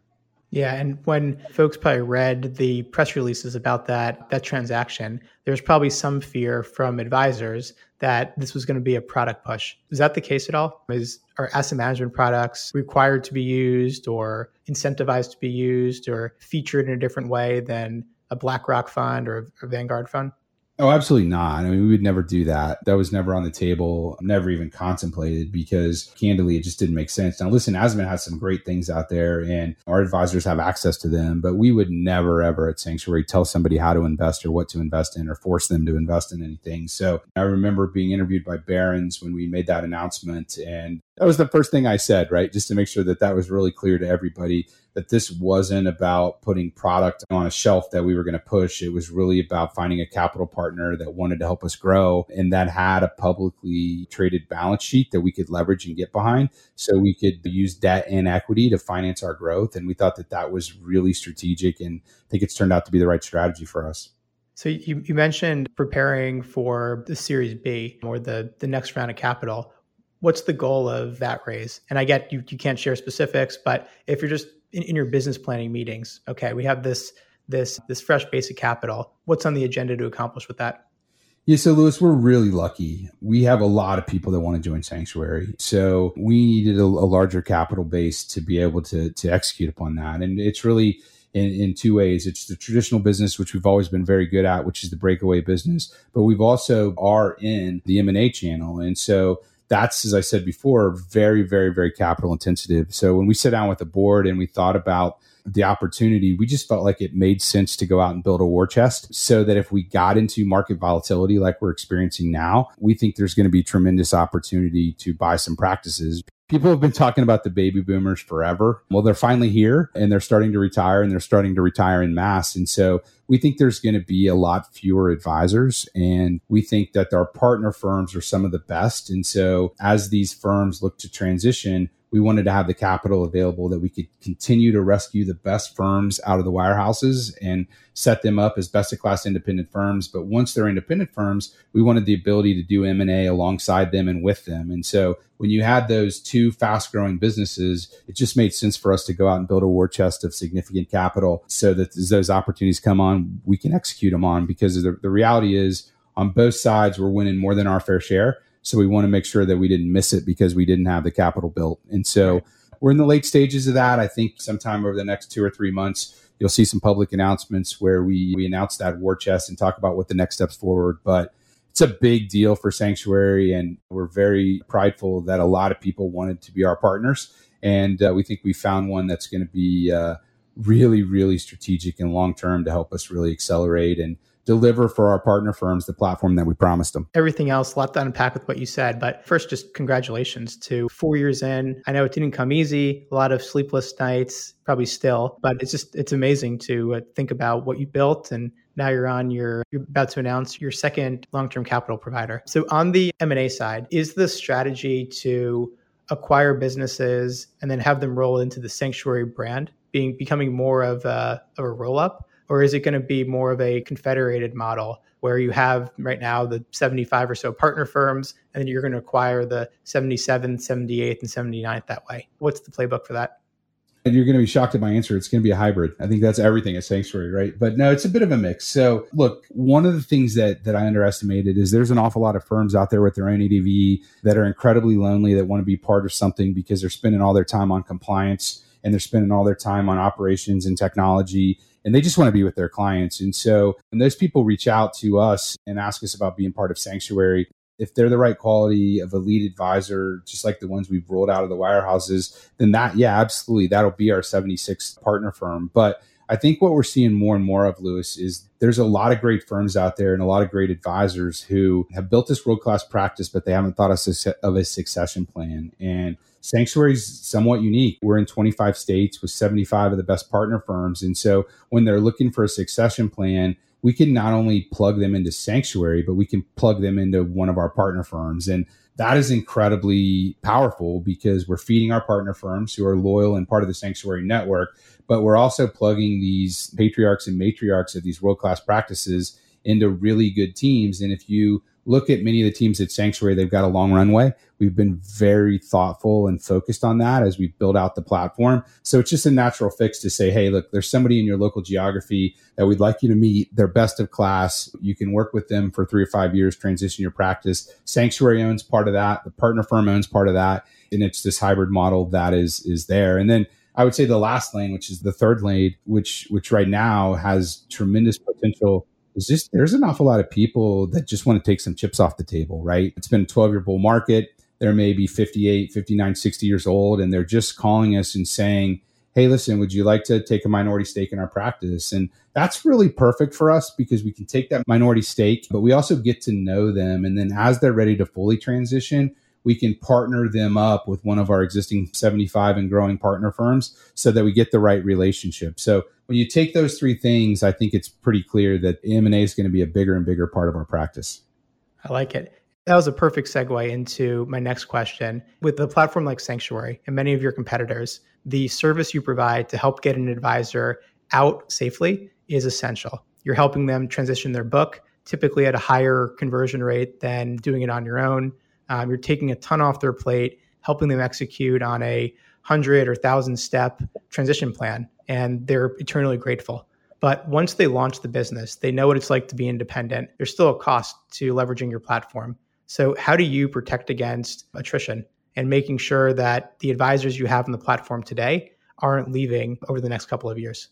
Yeah, and when folks probably read the press releases about that that transaction, there's probably some fear from advisors that this was going to be a product push. Is that the case at all? Is are asset management products required to be used or incentivized to be used or featured in a different way than a BlackRock fund or a Vanguard fund? Oh, absolutely not. I mean, we would never do that. That was never on the table, never even contemplated because candidly, it just didn't make sense. Now, listen, Azimut has some great things out there and our advisors have access to them, but we would never, ever at Sanctuary tell somebody how to invest or what to invest in or force them to invest in anything. So I remember being interviewed by Barron's when we made that announcement. And that was the first thing I said, right? Just to make sure that that was really clear to everybody that this wasn't about putting product on a shelf that we were going to push. It was really about finding a capital partner that wanted to help us grow and that had a publicly traded balance sheet that we could leverage and get behind. So we could use debt and equity to finance our growth. And we thought that that was really strategic. And I think it's turned out to be the right strategy for us. So you, you mentioned preparing for the Series B or the, the next round of capital what's the goal of that raise? And I get you, you can't share specifics, but if you're just in, in your business planning meetings okay we have this this this fresh basic capital what's on the agenda to accomplish with that yeah, so Louis, we're really lucky. We have a lot of people that want to join Sanctuary. So we needed a, a, larger capital base to be able to to execute upon that. And it's really in, in two ways. It's the traditional business, which we've always been very good at, which is the breakaway business. But we've also are in the M&A channel. And so that's, as I said before, very, very, very capital intensive. So when we sat down with the board and we thought about the opportunity, we just felt like it made sense to go out and build a war chest so that if we got into market volatility like we're experiencing now, we think there's going to be tremendous opportunity to buy some practices. People have been talking about the baby boomers forever. Well, they're finally here and they're starting to retire and they're starting to retire in mass. And so we think there's going to be a lot fewer advisors and we think that our partner firms are some of the best. And so as these firms look to transition, we wanted to have the capital available that we could continue to rescue the best firms out of the wirehouses and set them up as best of class independent firms. But once they're independent firms we wanted the ability to do m&a alongside them and with them. And so when you had those two fast growing businesses it just made sense for us to go out and build a war chest of significant capital so that as those opportunities come on we can execute them on. Because the, the reality is on both sides we're winning more than our fair share so we want to make sure that we didn't miss it because we didn't have the capital built. And so we're in the late stages of that. I think sometime over the next two or three months, you'll see some public announcements where we, we announce that war chest and talk about what the next steps forward. But it's a big deal for Sanctuary, and we're very prideful that a lot of people wanted to be our partners. And uh, we think we found one that's going to be uh, really, really strategic and long term to help us really accelerate and deliver for our partner firms the platform that we promised them. Everything else, a lot to unpack with what you said. But first, just congratulations to four years in. I know it didn't come easy, a lot of sleepless nights, probably still, but it's just, it's amazing to uh, think about what you built and now you're on your you're about to announce your second long-term capital provider so on the m&a side is the strategy to acquire businesses and then have them roll into the sanctuary brand being becoming more of a, of a roll-up or is it going to be more of a confederated model where you have right now the 75 or so partner firms and then you're going to acquire the 77th, 78th, and 79th that way? What's the playbook for that? And you're going to be shocked at my answer. It's going to be a hybrid. I think that's everything at Sanctuary, right? But no, it's a bit of a mix. So, look, one of the things that that I underestimated is there's an awful lot of firms out there with their own ADV that are incredibly lonely that want to be part of something because they're spending all their time on compliance and they're spending all their time on operations and technology and they just want to be with their clients. And so when those people reach out to us and ask us about being part of Sanctuary, if they're the right quality of a lead advisor, just like the ones we've rolled out of the wirehouses, then that, yeah, absolutely, that'll be our 76th partner firm. But I think what we're seeing more and more of, Louis, is there's a lot of great firms out there and a lot of great advisors who have built this world class practice, but they haven't thought of a succession plan. And Sanctuary is somewhat unique. We're in 25 states with 75 of the best partner firms. And so when they're looking for a succession plan, we can not only plug them into Sanctuary, but we can plug them into one of our partner firms. And that is incredibly powerful because we're feeding our partner firms who are loyal and part of the Sanctuary network, but we're also plugging these patriarchs and matriarchs of these world class practices into really good teams. And if you look at many of the teams at Sanctuary, they've got a long runway. We've been very thoughtful and focused on that as we build out the platform. So it's just a natural fix to say, hey, look, there's somebody in your local geography that we'd like you to meet. They're best of class. You can work with them for three or five years, transition your practice. Sanctuary owns part of that. The partner firm owns part of that. And it's this hybrid model that is is there. And then I would say the last lane, which is the third lane, which which right now has tremendous potential is just there's an awful lot of people that just want to take some chips off the table, right? It's been a 12 year bull market. They're maybe 58, 59, 60 years old, and they're just calling us and saying, Hey, listen, would you like to take a minority stake in our practice? And that's really perfect for us because we can take that minority stake, but we also get to know them. And then as they're ready to fully transition, we can partner them up with one of our existing 75 and growing partner firms so that we get the right relationship. So when you take those three things, I think it's pretty clear that M&A is going to be a bigger and bigger part of our practice. I like it. That was a perfect segue into my next question. With a platform like Sanctuary and many of your competitors, the service you provide to help get an advisor out safely is essential. You're helping them transition their book, typically at a higher conversion rate than doing it on your own. Um, you're taking a ton off their plate, helping them execute on a hundred or thousand step transition plan, and they're eternally grateful. But once they launch the business, they know what it's like to be independent. There's still a cost to leveraging your platform. So, how do you protect against attrition and making sure that the advisors you have on the platform today aren't leaving over the next couple of years?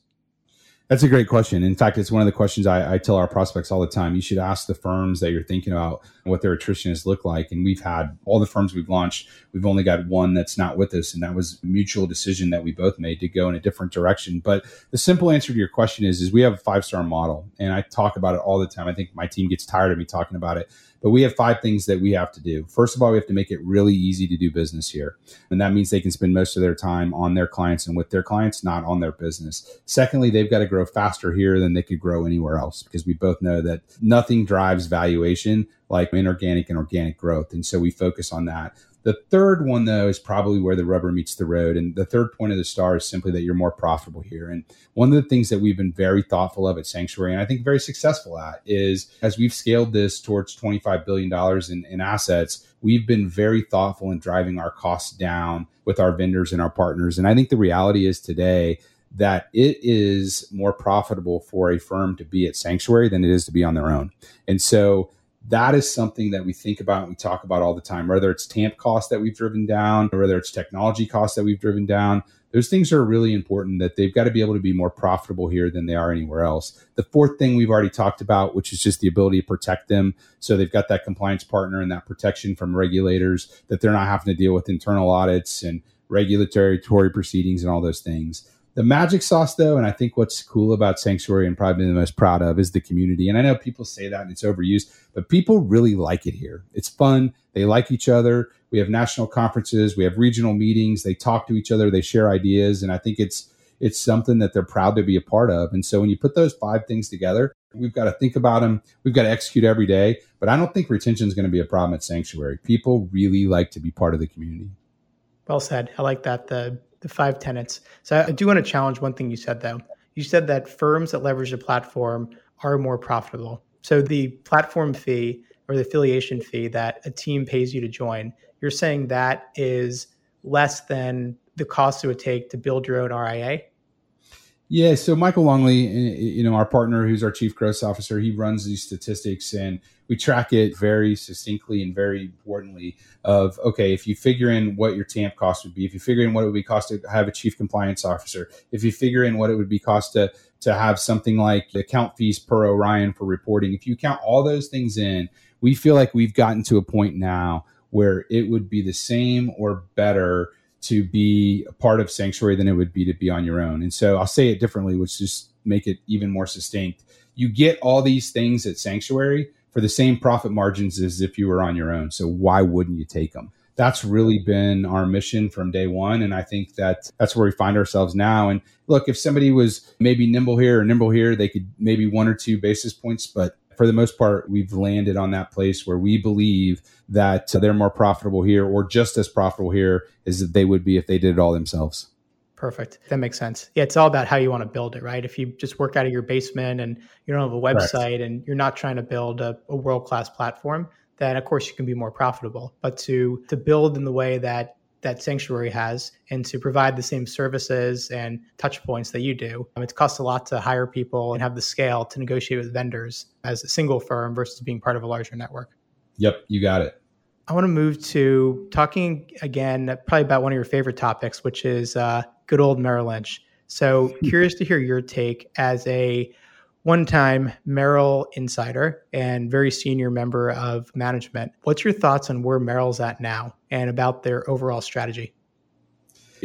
That's a great question. In fact, it's one of the questions I, I, tell our prospects all the time. You should ask the firms that you're thinking about what their attrition has looked like. And we've had all the firms we've launched, we've only got one that's not with us. And that was a mutual decision that we both made to go in a different direction. But the simple answer to your question is, is we have a five star model. And I talk about it all the time. I think my team gets tired of me talking about it. But we have five things that we have to do. First of all, we have to make it really easy to do business here. And that means they can spend most of their time on their clients and with their clients, not on their business. Secondly, they've got to grow faster here than they could grow anywhere else because we both know that nothing drives valuation like inorganic and organic growth. And so we focus on that. The third one, though, is probably where the rubber meets the road. And the third point of the star is simply that you're more profitable here. And one of the things that we've been very thoughtful of at Sanctuary, and I think very successful at, is as we've scaled this towards $25 billion in, in assets, we've been very thoughtful in driving our costs down with our vendors and our partners. And I think the reality is today, that it is more profitable for a firm to be at Sanctuary than it is to be on their own. And so that is something that we think about and we talk about all the time, whether it's TAMP costs that we've driven down or whether it's technology costs that we've driven down. Those things are really important that they've got to be able to be more profitable here than they are anywhere else. The fourth thing we've already talked about, which is just the ability to protect them. So they've got that compliance partner and that protection from regulators that they're not having to deal with internal audits and regulatory proceedings and all those things. The magic sauce, though, and I think what's cool about Sanctuary and probably the most proud of is the community. And I know people say that and it's overused, but people really like it here. It's fun. They like each other. We have national conferences, we have regional meetings. They talk to each other, they share ideas, and I think it's it's something that they're proud to be a part of. And so when you put those five things together, we've got to think about them. We've got to execute every day. But I don't think retention is going to be a problem at Sanctuary. People really like to be part of the community. Well said. I like that. The the five tenets. So I do want to challenge one thing you said though. You said that firms that leverage the platform are more profitable. So the platform fee or the affiliation fee that a team pays you to join, you're saying that is less than the cost it would take to build your own RIA? Yeah, so Michael Longley, eh, eh, you know, our partner who's our chief growth officer, he runs these statistics and we track it very succinctly and very importantly of okay if you figure in what your tamp cost would be if you figure in what it would be cost to have a chief compliance officer if you figure in what it would be cost to to have something like account fees per orion for reporting if you count all those things in we feel like we've gotten to a point now where it would be the same or better to be a part of sanctuary than it would be to be on your own and so i'll say it differently which just make it even more succinct you get all these things at sanctuary for the same profit margins as if you were on your own. So why wouldn't you take them? That's really been our mission from day one. And I think that that's where we find ourselves now. And look, if somebody was maybe nimble here or nimble here, they could maybe one or two basis points. But for the most part, we've landed on that place where we believe that uh, they're more profitable here or just as profitable here as they would be if they did it all themselves. Perfect. That makes sense. Yeah, it's all about how you want to build it, right? If you just work out of your basement and you don't have a website and you're not trying to build a, a world class platform, then of course you can be more profitable. But to to build in the way that that Sanctuary has and to provide the same services and touch points that you do, um, it costs a lot to hire people and have the scale to negotiate with vendors as a single firm versus being part of a larger network. Yep, you got it. I want to move to talking again, probably about one of your favorite topics, which is uh, good old Merrill Lynch. So, curious to hear your take as a one time Merrill insider and very senior member of management. What's your thoughts on where Merrill's at now and about their overall strategy?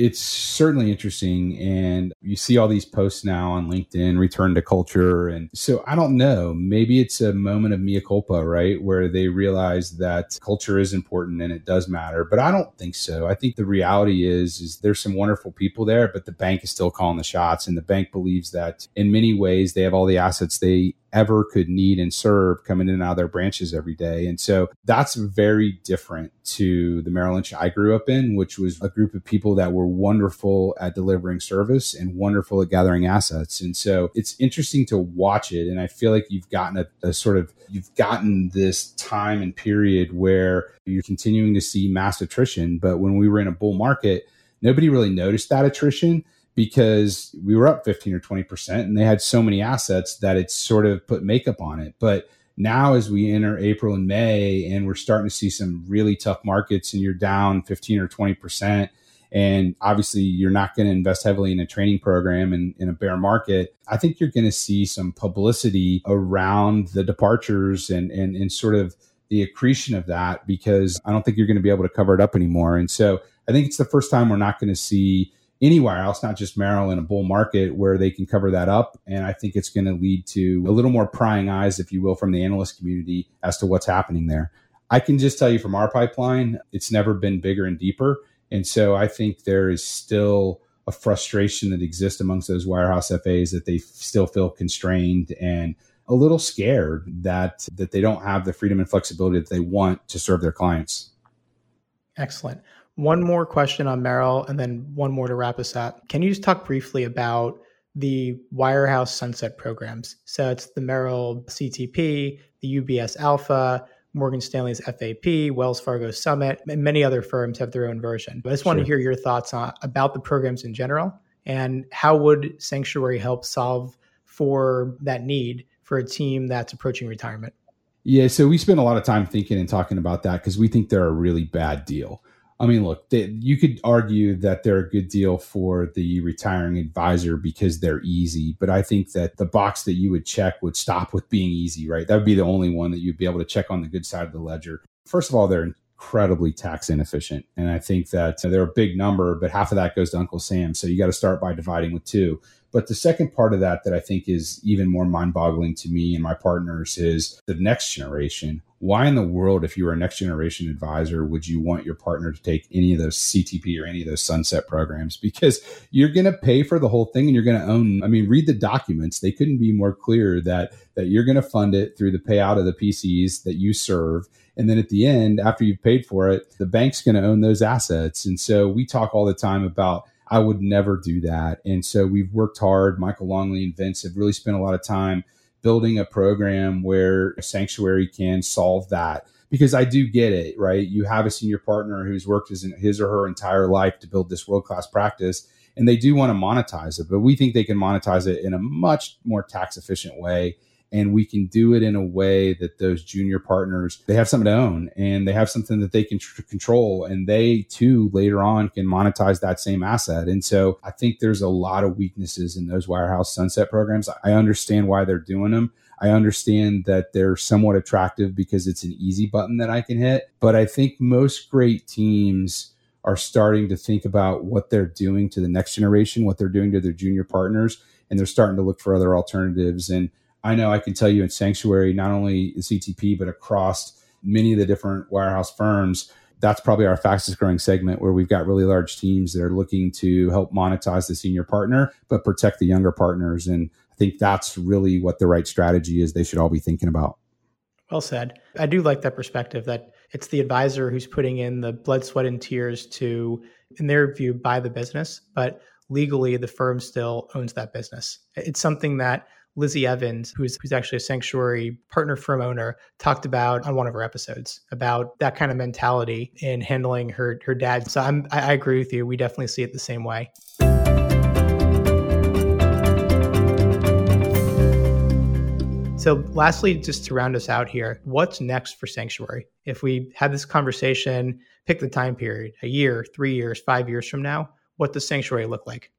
It's certainly interesting. And you see all these posts now on LinkedIn, return to culture. And so I don't know, maybe it's a moment of mea culpa, right? Where they realize that culture is important and it does matter. But I don't think so. I think the reality is, is there's some wonderful people there, but the bank is still calling the shots. And the bank believes that in many ways they have all the assets they ever could need and serve coming in and out of their branches every day. And so that's very different to the Merrill Lynch I grew up in, which was a group of people that were wonderful at delivering service and wonderful at gathering assets. And so it's interesting to watch it. And I feel like you've gotten a, a sort of, you've gotten this time and period where you're continuing to see mass attrition. But when we were in a bull market, nobody really noticed that attrition because we were up 15 or 20% and they had so many assets that it's sort of put makeup on it. But now, as we enter April and May, and we're starting to see some really tough markets, and you're down 15 or 20%, and obviously you're not going to invest heavily in a training program in, in a bear market, I think you're going to see some publicity around the departures and, and, and sort of the accretion of that because I don't think you're going to be able to cover it up anymore. And so I think it's the first time we're not going to see anywhere else, not just Merrill in a bull market where they can cover that up. And I think it's going to lead to a little more prying eyes, if you will, from the analyst community as to what's happening there. I can just tell you from our pipeline, it's never been bigger and deeper. And so I think there is still a frustration that exists amongst those wirehouse FAs that they still feel constrained and a little scared that that they don't have the freedom and flexibility that they want to serve their clients. Excellent. One more question on Merrill and then one more to wrap us up. Can you just talk briefly about the wirehouse sunset programs? So it's the Merrill CTP, the UBS Alpha, Morgan Stanley's FAP, Wells Fargo Summit, and many other firms have their own version. But I just want to hear your thoughts on, about the programs in general and how would Sanctuary help solve for that need for a team that's approaching retirement? Yeah, so we spend a lot of time thinking and talking about that because we think they're a really bad deal. I mean, look, they, you could argue that they're a good deal for the retiring advisor because they're easy, but I think that the box that you would check would stop with being easy, right? That would be the only one that you'd be able to check on the good side of the ledger. First of all, they're incredibly tax inefficient. And I think that they're a big number, but half of that goes to Uncle Sam. So you got to start by dividing with two. But the second part of that that I think is even more mind boggling to me and my partners is the next generation. Why in the world, if you were a next generation advisor, would you want your partner to take any of those CTP or any of those sunset programs? Because you're going to pay for the whole thing and you're going to own. I mean, read the documents. They couldn't be more clear that that you're going to fund it through the payout of the PCs that you serve. And then at the end, after you've paid for it, the bank's going to own those assets. And so we talk all the time about I would never do that. And so we've worked hard. Michael Longley and Vince have really spent a lot of time building a program where a sanctuary can solve that. Because I do get it, right? You have a senior partner who's worked his, his or her entire life to build this world class practice, and they do want to monetize it, but we think they can monetize it in a much more tax efficient way and we can do it in a way that those junior partners they have something to own and they have something that they can tr- control and they too later on can monetize that same asset and so i think there's a lot of weaknesses in those wirehouse sunset programs i understand why they're doing them I understand that they're somewhat attractive because it's an easy button that I can hit. But I think most great teams are starting to think about what they're doing to the next generation, what they're doing to their junior partners, and they're starting to look for other alternatives. And I know I can tell you in Sanctuary, not only CTP, but across many of the different wirehouse firms, that's probably our fastest growing segment where we've got really large teams that are looking to help monetize the senior partner, but protect the younger partners. And I think that's really what the right strategy is they should all be thinking about. Well said. I do like that perspective that it's the advisor who's putting in the blood, sweat, and tears to, in their view, buy the business, but legally the firm still owns that business. It's something that Lizzie Evans, who's, who's actually a sanctuary partner firm owner, talked about on one of her episodes about that kind of mentality in handling her her dad. So I'm, I, I agree with you. We definitely see it the same way. So, lastly, just to round us out here, what's next for Sanctuary? If we had this conversation, pick the time period, a year, three years, five years from now, what does Sanctuary look like?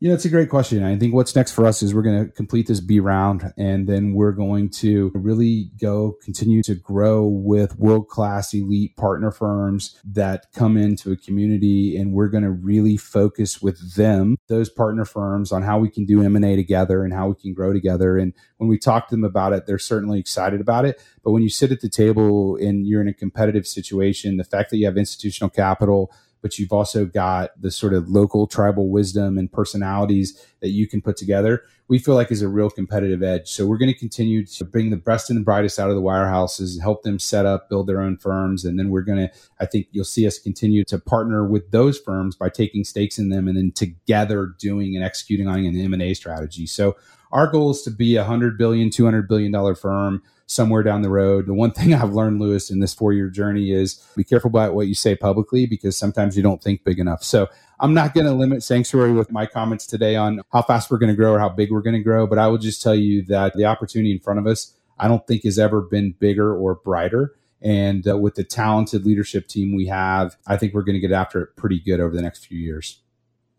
Yeah, it's a great question. I think what's next for us is we're going to complete this B round and then we're going to really go continue to grow with world class elite partner firms that come into a community and we're going to really focus with them, those partner firms on how we can do M&A together and how we can grow together. And when we talk to them about it, they're certainly excited about it. But when you sit at the table and you're in a competitive situation, the fact that you have institutional capital, but you've also got the sort of local tribal wisdom and personalities that you can put together, we feel like is a real competitive edge. So we're going to continue to bring the best and the brightest out of the wirehouses, help them set up, build their own firms. And then we're going to, I think you'll see us continue to partner with those firms by taking stakes in them and then together doing and executing on an M&A strategy. So our goal is to be a hundred billion, two hundred billion dollar firm somewhere down the road. The one thing I've learned, Louis, in this four year journey is be careful about what you say publicly because sometimes you don't think big enough. So I'm not going to limit Sanctuary with my comments today on how fast we're going to grow or how big we're going to grow, but I will just tell you that the opportunity in front of us, I don't think has ever been bigger or brighter. And uh, with the talented leadership team we have, I think we're going to get after it pretty good over the next few years.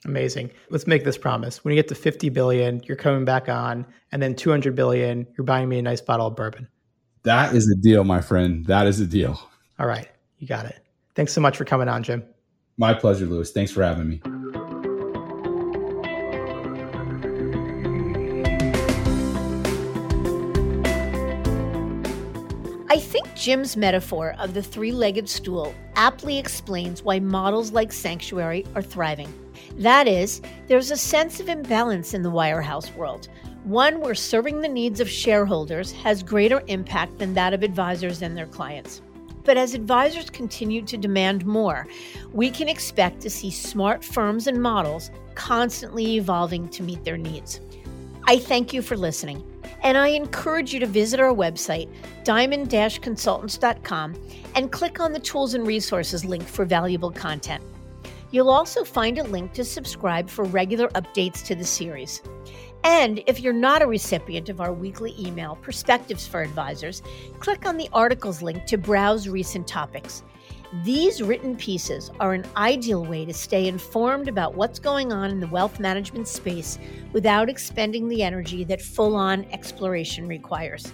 Amazing. Let's make this promise. When you get to 50 billion, you're coming back on, and then 200 billion, you're buying me a nice bottle of bourbon. That is a deal, my friend. That is a deal. All right. You got it. Thanks so much for coming on, Jim. My pleasure, Louis. Thanks for having me. I think Jim's metaphor of the three legged stool aptly explains why models like Sanctuary are thriving. That is, there's a sense of imbalance in the wirehouse world, one where serving the needs of shareholders has greater impact than that of advisors and their clients. But as advisors continue to demand more, we can expect to see smart firms and models constantly evolving to meet their needs. I thank you for listening. And I encourage you to visit our website, diamond consultants.com, and click on the tools and resources link for valuable content. You'll also find a link to subscribe for regular updates to the series. And if you're not a recipient of our weekly email, Perspectives for Advisors, click on the articles link to browse recent topics. These written pieces are an ideal way to stay informed about what's going on in the wealth management space without expending the energy that full on exploration requires.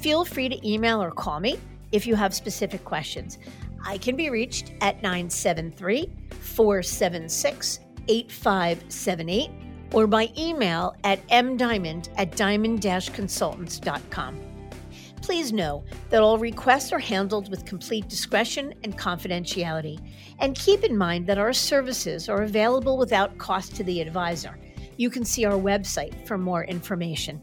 Feel free to email or call me if you have specific questions. I can be reached at 973 476 8578 or by email at mdiamond at diamond consultants.com. Please know that all requests are handled with complete discretion and confidentiality. And keep in mind that our services are available without cost to the advisor. You can see our website for more information.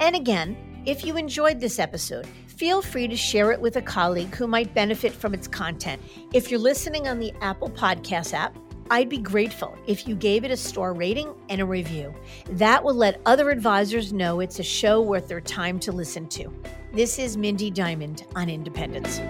And again, if you enjoyed this episode, feel free to share it with a colleague who might benefit from its content. If you're listening on the Apple Podcast app, I'd be grateful if you gave it a star rating and a review. That will let other advisors know it's a show worth their time to listen to. This is Mindy Diamond on Independence.